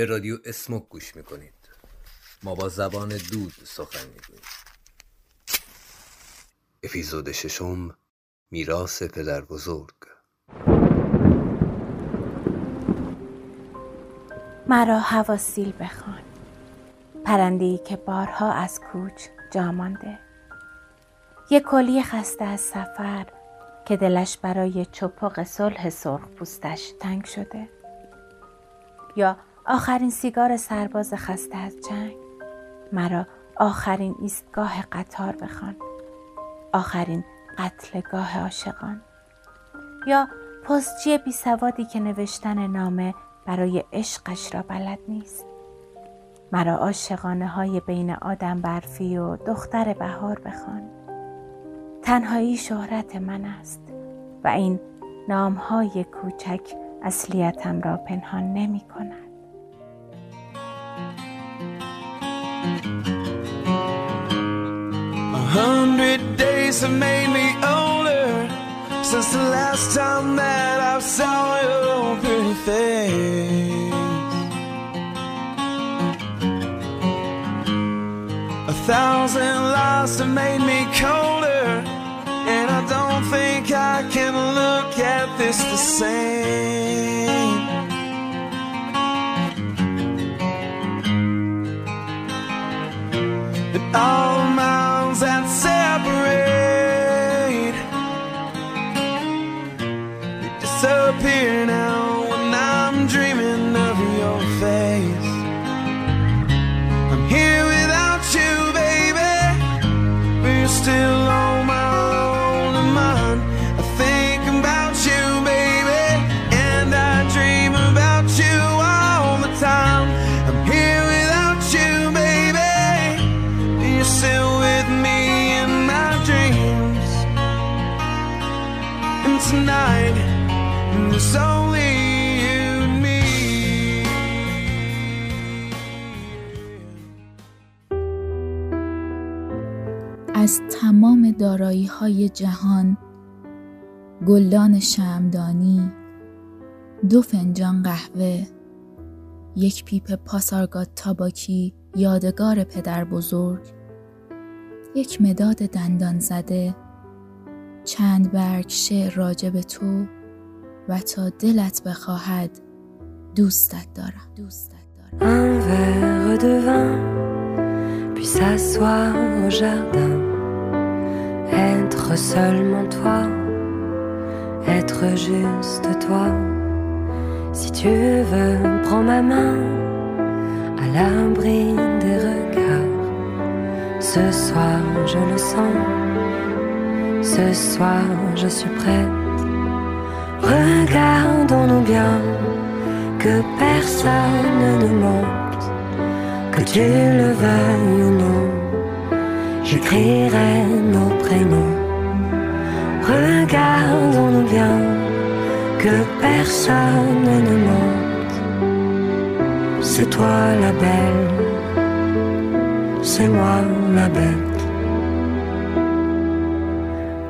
به رادیو اسموک گوش می‌کنید. ما با زبان دود سخن می‌گوییم. اپیزود ششم میراث پدر بزرگ. مرا هواسیل بخوان. پرنده‌ای که بارها از کوچ جا مانده. یک کلی خسته از سفر که دلش برای چپق صلح سرخ پوستش تنگ شده. یا آخرین سیگار سرباز خسته از جنگ. مرا آخرین ایستگاه قطار بخوان. آخرین قتلگاه عاشقان. یا پستچی بی سوادی که نوشتن نامه برای عشقش را بلد نیست. مرا عاشقانه های بین آدم برفی و دختر بهار بخوان. تنهایی شهرت من است و این نام های کوچک اصلیتم را پنهان نمی کند. A hundred days have made me older since the last time that I saw your pretty face. A thousand lies have made me colder, and I don't think I can look at this the same. 到 از تمام دارایی های جهان گلدان شمدانی دو فنجان قهوه یک پیپ پاسارگاد تاباکی یادگار پدر بزرگ یک مداد دندان زده چند برگ شعر راجع به تو و تا دلت بخواهد دوستت دارم. دوستت دارم. Un verre de vin, puis s'asseoir au jardin, être seulement toi, être juste toi. Si tu veux, prends ma main, à l'abri des regards. Ce soir, je le sens, ce soir, je suis prête. Regardons-nous bien que personne ne nous manque, que tu le veuilles ou non. J'écrirai nos prénoms. Regardons-nous bien que personne ne manque. C'est toi la belle, c'est moi la bête.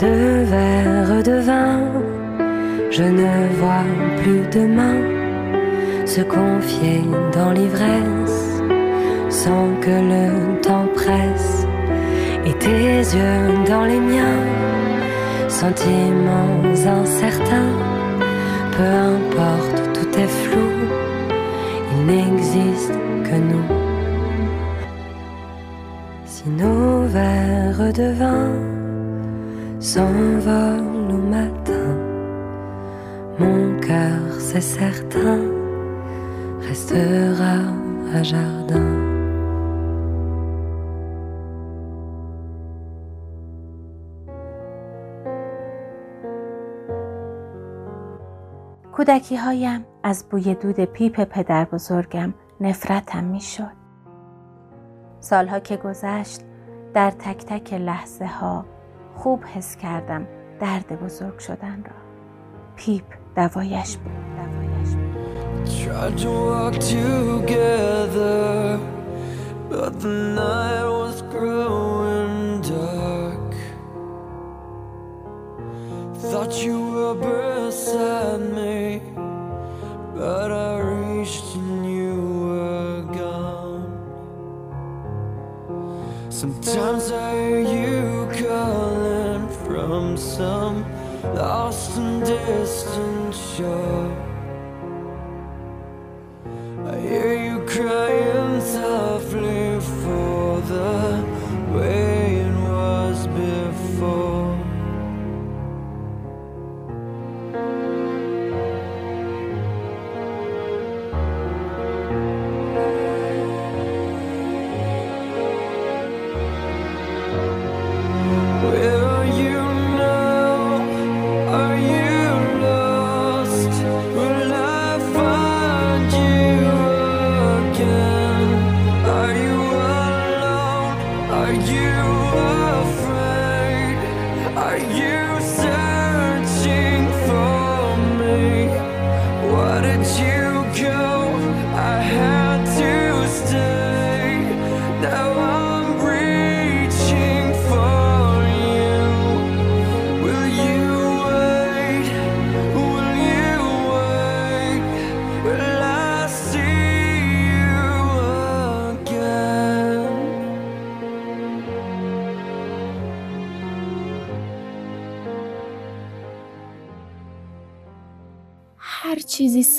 Deux verres de vin, je ne vois plus demain se confier dans l'ivresse sans que le temps presse et tes yeux dans les miens, sentiments incertains, peu importe, tout est flou, il n'existe que nous. Si nos verres de vin s'envolent au matin, mon cœur, c'est certain, restera à jardin. کودکی هایم از بوی دود پیپ پدر بزرگم نفرتم می شد. سالها که گذشت در تک تک لحظه ها خوب حس کردم درد بزرگ شدن را. پیپ دوایش بود. دوایش بود. thought you were beside me, but I reached and you were gone. Sometimes I hear you calling from some lost and distant shore.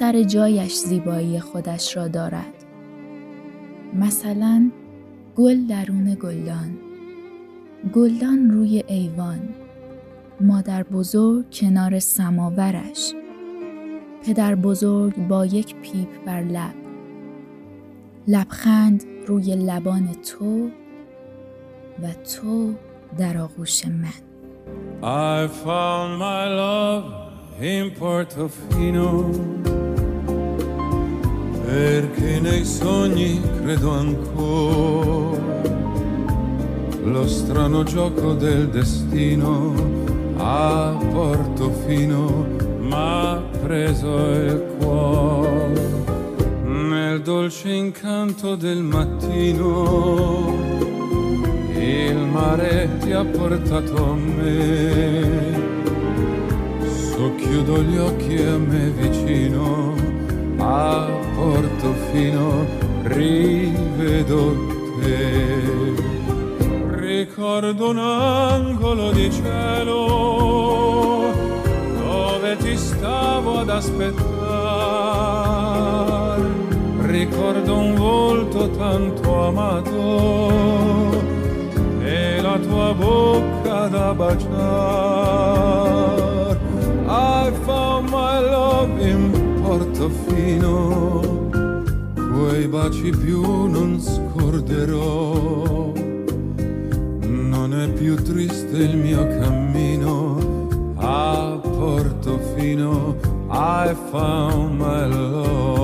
سر جایش زیبایی خودش را دارد. مثلا گل درون گلدان، گلدان روی ایوان، مادر بزرگ کنار سماورش، پدر بزرگ با یک پیپ بر لب، لبخند روی لبان تو و تو در آغوش من. I found my love in Portofino perché nei sogni credo ancora lo strano gioco del destino a Portofino m'ha preso il cuore nel dolce incanto del mattino il mare ti ha portato a me. Socchiudo gli occhi a me vicino, a Portofino rivedo te. Ricordo un angolo di cielo dove ti stavo ad aspettare. Ricordo un volto tanto amato e la tua bocca da baciare. I found my love in Portofino, quei baci più non scorderò. Non è più triste il mio cammino a Portofino. I found my love.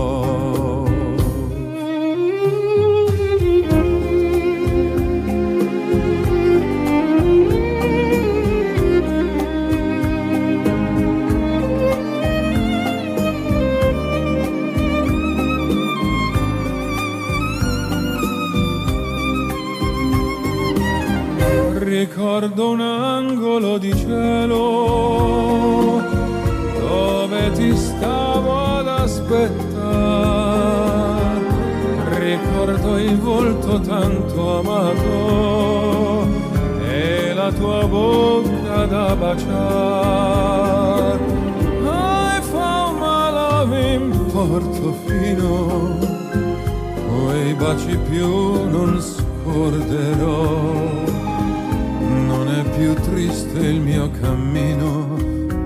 Baci più non scorderò. Non è più triste il mio cammino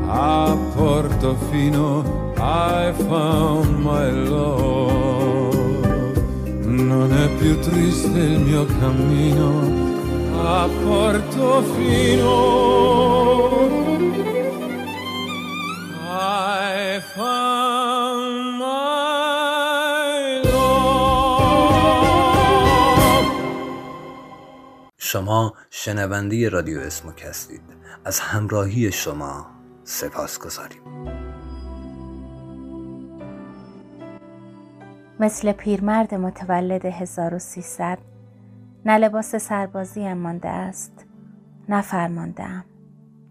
a Portofino. I found my love. Non è più triste il mio cammino a Portofino. I found شما شنونده رادیو اسموک هستید از همراهی شما سپاس گذاریم مثل پیرمرد متولد 1300 نه لباس سربازی مانده است نه فرماندهام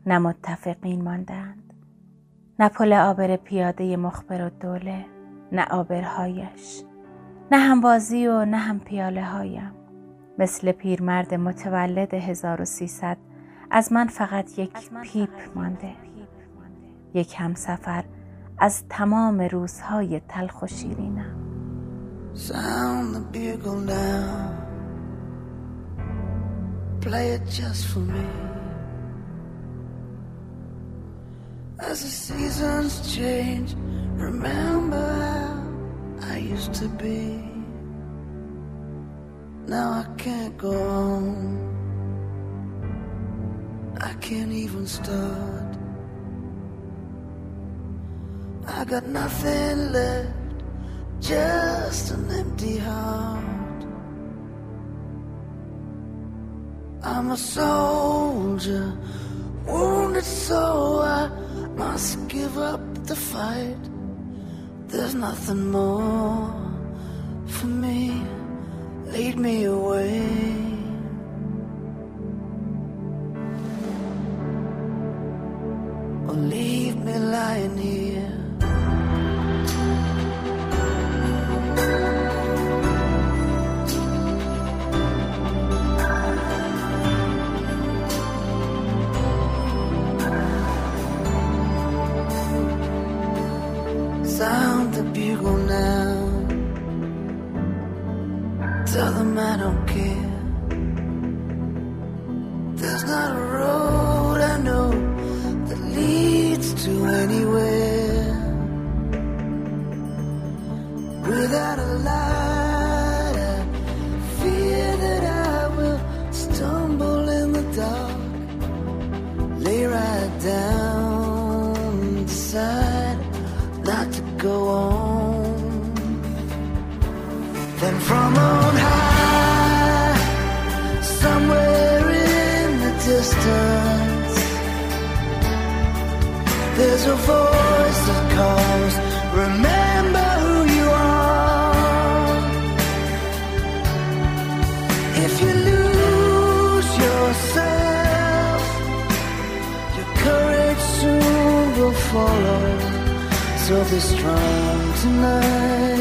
نه متفقین ماندهاند نه پل آبر پیاده مخبر و دوله نه آبرهایش نه هموازی و نه هم پیاله هایم. مثل پیرمرد متولد 1300 از من فقط یک پیپ مانده. یک همسفر از تمام روزهای تلخ و شیرینم Now I can't go on. I can't even start. I got nothing left, just an empty heart. I'm a soldier, wounded so I must give up the fight. There's nothing more for me. Lead me away. Then from on high, somewhere in the distance, there's a voice that calls. Remember who you are. If you lose yourself, your courage soon will follow. So be strong tonight.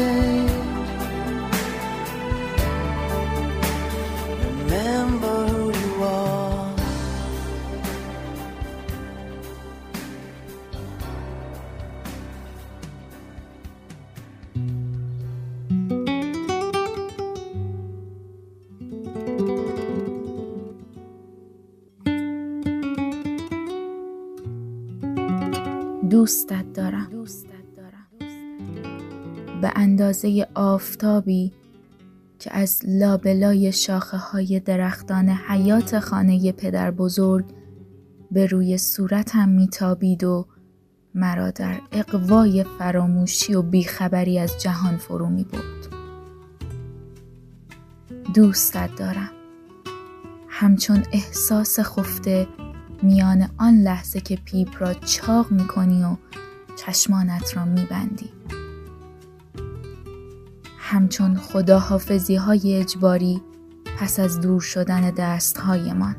دوستت دارم به اندازه آفتابی که از لابلای شاخه های درختان حیات خانه پدر بزرگ به روی صورتم میتابید و مرا در اقوای فراموشی و بیخبری از جهان فرو می برد. دوستت دارم همچون احساس خفته میان آن لحظه که پیپ را چاق می کنی و چشمانت را می بندی. همچون خداحافظی های اجباری پس از دور شدن دست من.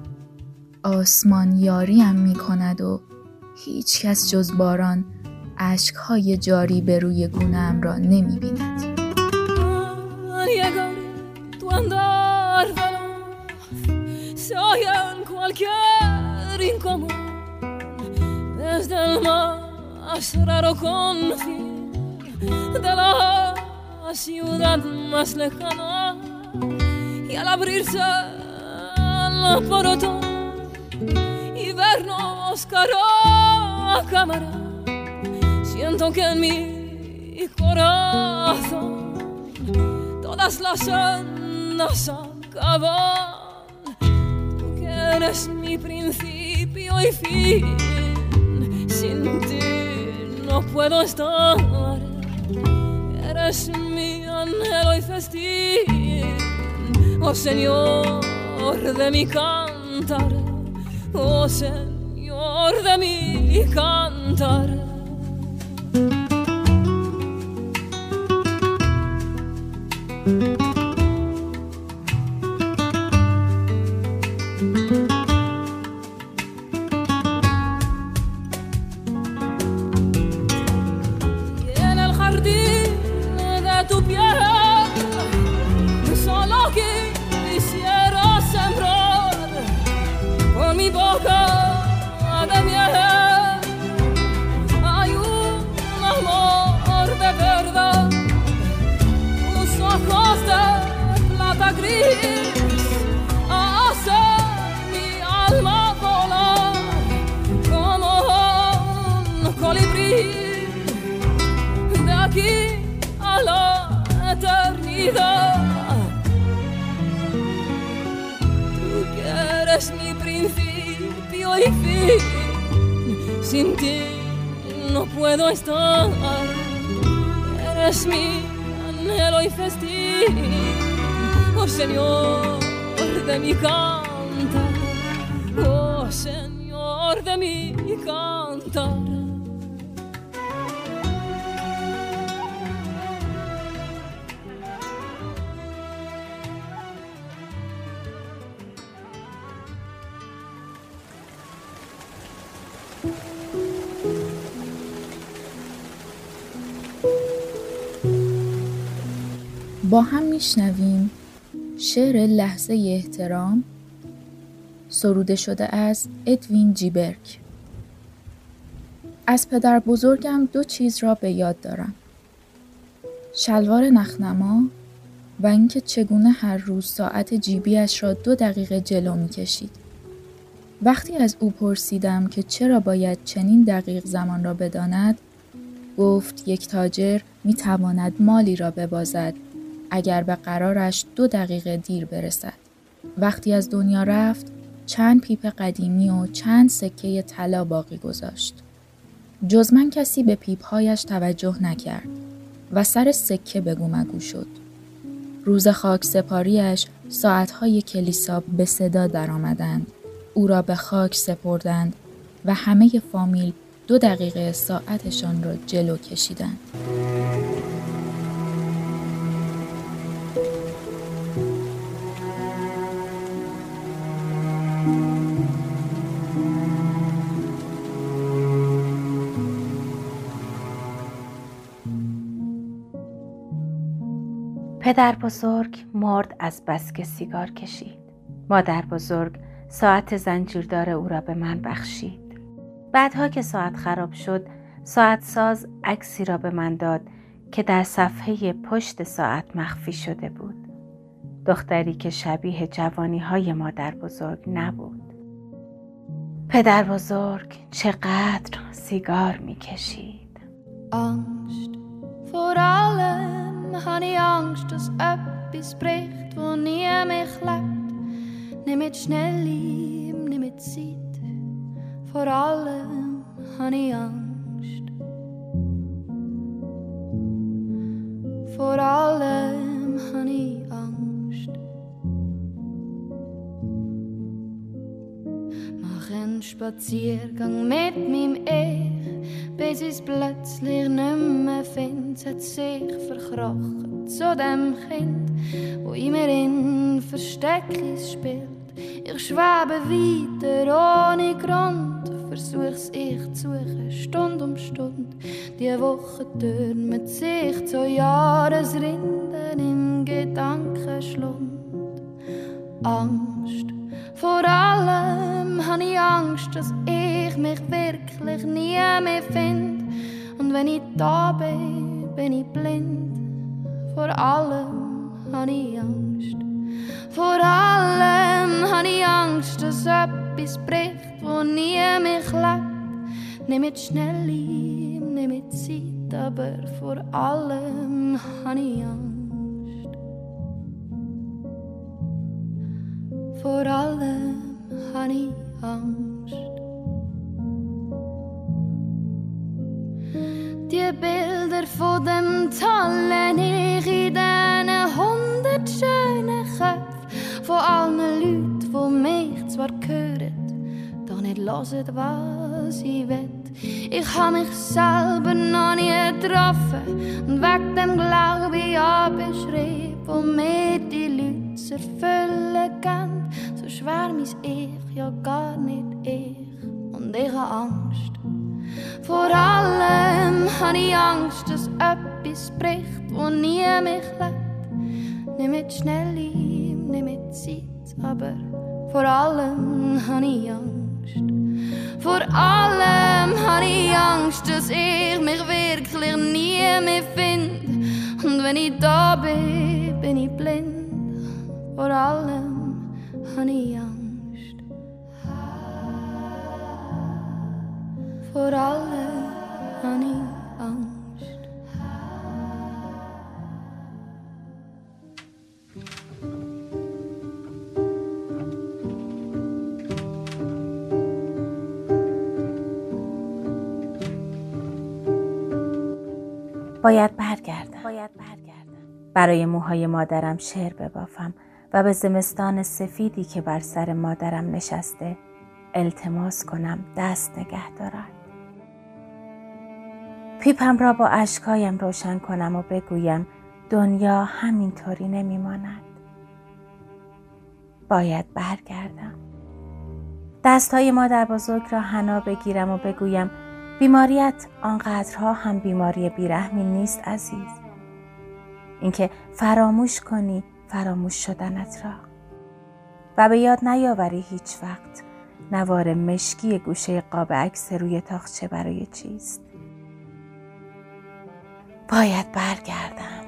آسمان یاریم می کند و هیچ کس جز باران اشک های جاری به روی گونه‌ام را نمی بیند. cualquier desde el más raro confín de la ciudad más lejana y al abrirse el portón y vernos cara a cámara siento que en mi corazón todas las sendas acaban. Tú que eres mi principio y fin. Sin ti no puedo estar. Eres mi anhelo y festín. Oh Señor de mi cantar. Oh Señor de mi cantar. Fin, sin ti no puedo estar. Eres mi anhelo y festín, oh Señor de mi cantar, oh Señor de mi cantar. با هم میشنویم. شعر لحظه احترام سروده شده از ادوین جیبرک. از پدر بزرگم دو چیز را به یاد دارم. شلوار نخنما و اینکه چگونه هر روز ساعت جیبیش را دو دقیقه جلو می کشید. وقتی از او پرسیدم که چرا باید چنین دقیق زمان را بداند گفت یک تاجر می تواند مالی را ببازد. اگر به قرارش دو دقیقه دیر برسد. وقتی از دنیا رفت چند پیپ قدیمی و چند سکه طلا باقی گذاشت. جز من کسی به پیپهایش توجه نکرد و سر سکه بگو مگو شد. روز خاک سپاریش ساعتهای کلیسا به صدا درآمدند. او را به خاک سپردند و همه فامیل دو دقیقه ساعتشان را جلو کشیدند. پدر بزرگ مرد از بس که سیگار کشید. مادر بزرگ ساعت زنجیردار او را به من بخشید. بعدها که ساعت خراب شد، ساعت ساز عکسی را به من داد که در صفحه پشت ساعت مخفی شده بود. دختری که شبیه جوانی های مادر بزرگ نبود. پدر بزرگ چقدر سیگار می کشید. Allem, habe ich Angst, dass etwas bricht, wo nie mich lebt. Nimm mit schnell ihm, nimm mit Zeit. Vor allem habe ich Angst. Vor allem habe ich Angst. Mach einen Spaziergang mit meinem Ich, bis ich plötzlich nicht mehr finde. Es hat sich verkrochen zu dem Kind, wo immer in Versteckis spielt. Ich schwebe weiter ohne Grund, versuch's ich zu suchen, Stund um Stund. Die Woche türmet sich zu Jahresrinden im Gedankenschlund. Angst. Vor allem habe ich Angst, dass ich mich wirklich nie mehr finde. Und wenn ich da bin, bin ich blind. Vor allem habe ich Angst. Vor allem habe ich Angst, dass etwas bricht, wo nie mich lebt. Nimm mit schnell ihm, nimm mit Zeit, aber vor allem habe ich Angst. Vor allem habe ich Angst. Die Bilder von dem tollen Ich in diesen hundert schönen Köpfen von allen Leuten, die mich zwar hören, doch nicht hören, was ich will. Ich habe mich selber noch nie getroffen und wegen dem glaube ich an beschrieben, wo mir die Leute erfüllen. Schwer mein Ich, ja gar nicht ich. Und ich habe Angst. Vor allem habe ich Angst, dass etwas bricht, wo nie mich lebt. Nicht mit schnell nicht mit Zeit, aber vor allem habe ich Angst. Vor allem habe ich Angst, dass ich mich wirklich nie mehr finde. Und wenn ich da bin, bin ich blind. Vor honey angst Voor alle honey angst باید برگردم. باید برگردم. برای موهای مادرم شعر ببافم. و به زمستان سفیدی که بر سر مادرم نشسته التماس کنم دست نگه دارد. پیپم را با اشکایم روشن کنم و بگویم دنیا همینطوری نمیماند. باید برگردم. دستهای مادر بزرگ را حنا بگیرم و بگویم بیماریت آنقدرها هم بیماری بیرحمی نیست عزیز. اینکه فراموش کنی فراموش شدنت را. و به یاد نیاوری هیچ وقت نوار مشکی گوشه قاب عکس روی تاخچه برای چیست. باید برگردم.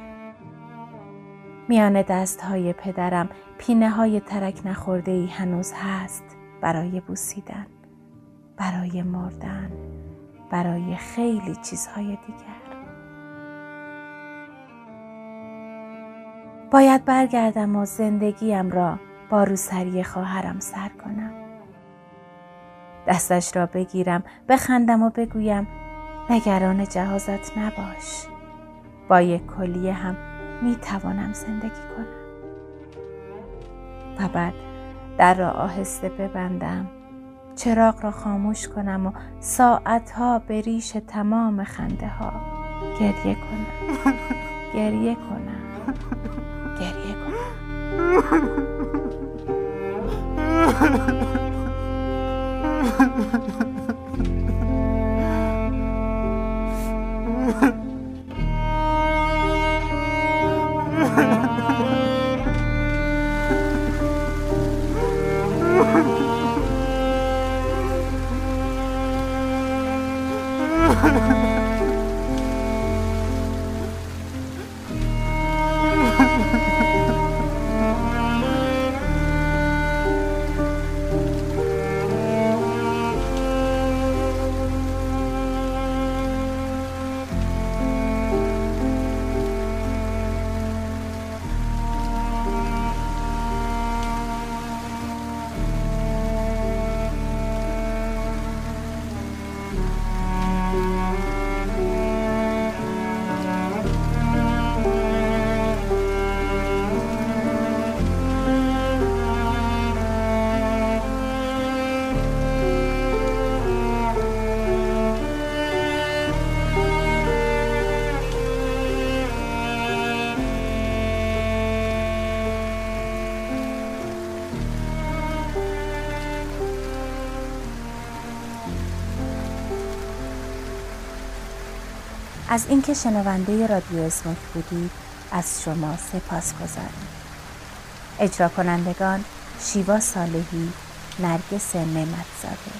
میان دست های پدرم پینه های ترک نخورده ای هنوز هست برای بوسیدن برای مردن برای خیلی چیزهای دیگر. باید برگردم و زندگیم را با روسری خواهرم سر کنم. دستش را بگیرم بخندم و بگویم نگران جهازت نباش. با یک کلیه هم می توانم زندگی کنم. و بعد در را آهسته ببندم چراغ را خاموش کنم و ساعتها به ریش تمام خنده ها گریه کنم. گریه کنم. Ha ha ha. از اینکه شنونده رادیو اسموک بودید از شما سپاس گذاریم اجرا کنندگان شیوا صالحی نرگس نعمتزاده.